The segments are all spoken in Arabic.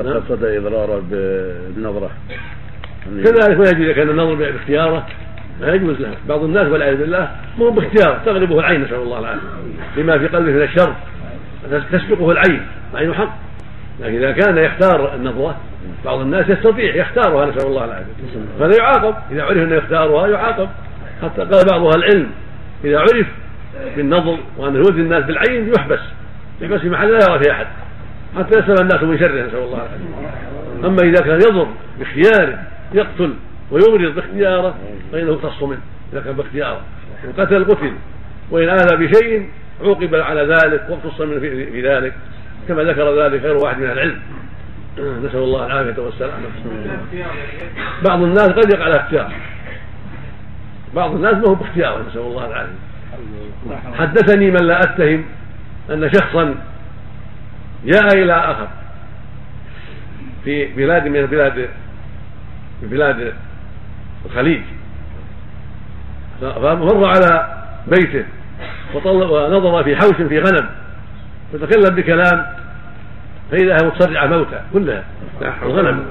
إذا قصد إضراره بالنظرة. كذلك ما يجوز إذا كان النظر باختياره. ما يجوز له. بعض الناس والعياذ بالله مو باختيار. تغلبه العين نسأل الله العافية. لما في قلبه من الشر. تسبقه العين. العين حق. لكن إذا كان يختار النظرة بعض الناس يستطيع يختارها نسأل الله العافية. فهذا يعاقب. إذا عرف أنه يختارها يعاقب. حتى قال بعض أهل العلم إذا عرف بالنظر وأنه يؤذي الناس بالعين يحبس. يحبس في محل لا يرى فيه أحد. حتى يسلم الناس من شره نسأل الله العافية. أما إذا كان يضر باختياره يقتل ويمرض باختياره فإنه يختص منه. إذا كان باختياره. إن قتل قتل. وإن آذى بشيء عوقب على ذلك واقتص منه في ذلك. كما ذكر ذلك غير واحد من العلم. نسأل الله العافية والسلامة. بعض الناس قد يقع على اختيار. بعض الناس ما هو باختياره نسأل الله العافية. حدثني من لا أتهم أن شخصا جاء إلى آخر. في بلاد من البلاد في بلاد الخليج. فمر على بيته ونظر في حوش في غنم. فتكلم بكلام فإذا هي متصرعة موتى كلها. الغنم.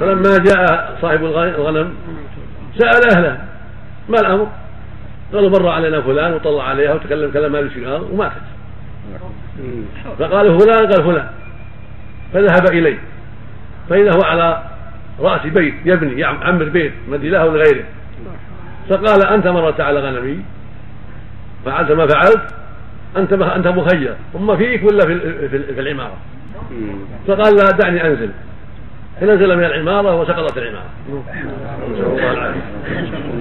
فلما جاء صاحب الغنم سأل أهله ما الأمر؟ قالوا مر علينا فلان وطلع عليها وتكلم كلام ما له وماتت. فقالوا فلان قال فلان. فذهب إليه. فإذا هو على رأس بيت يبني يعمر بيت مدي له لغيره فقال أنت مرت على غنمي. فعلت ما فعلت. أنت أنت مخير. ثم فيك ولا في, في العمارة. فقال لا دعني أنزل. فنزل من العمارة وسقطت العمارة. نسأل الله العافية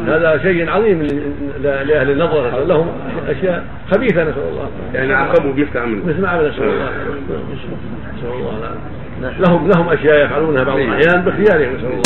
هذا شيء عظيم لأهل النظر. لهم أشياء خبيثة نسأل الله. يعني عاقبوا مثل عمل مثل عمل نسأل الله. نسأل الله. لهم لهم أشياء يفعلونها بعض الأحيان باختيارهم. نسأل الله.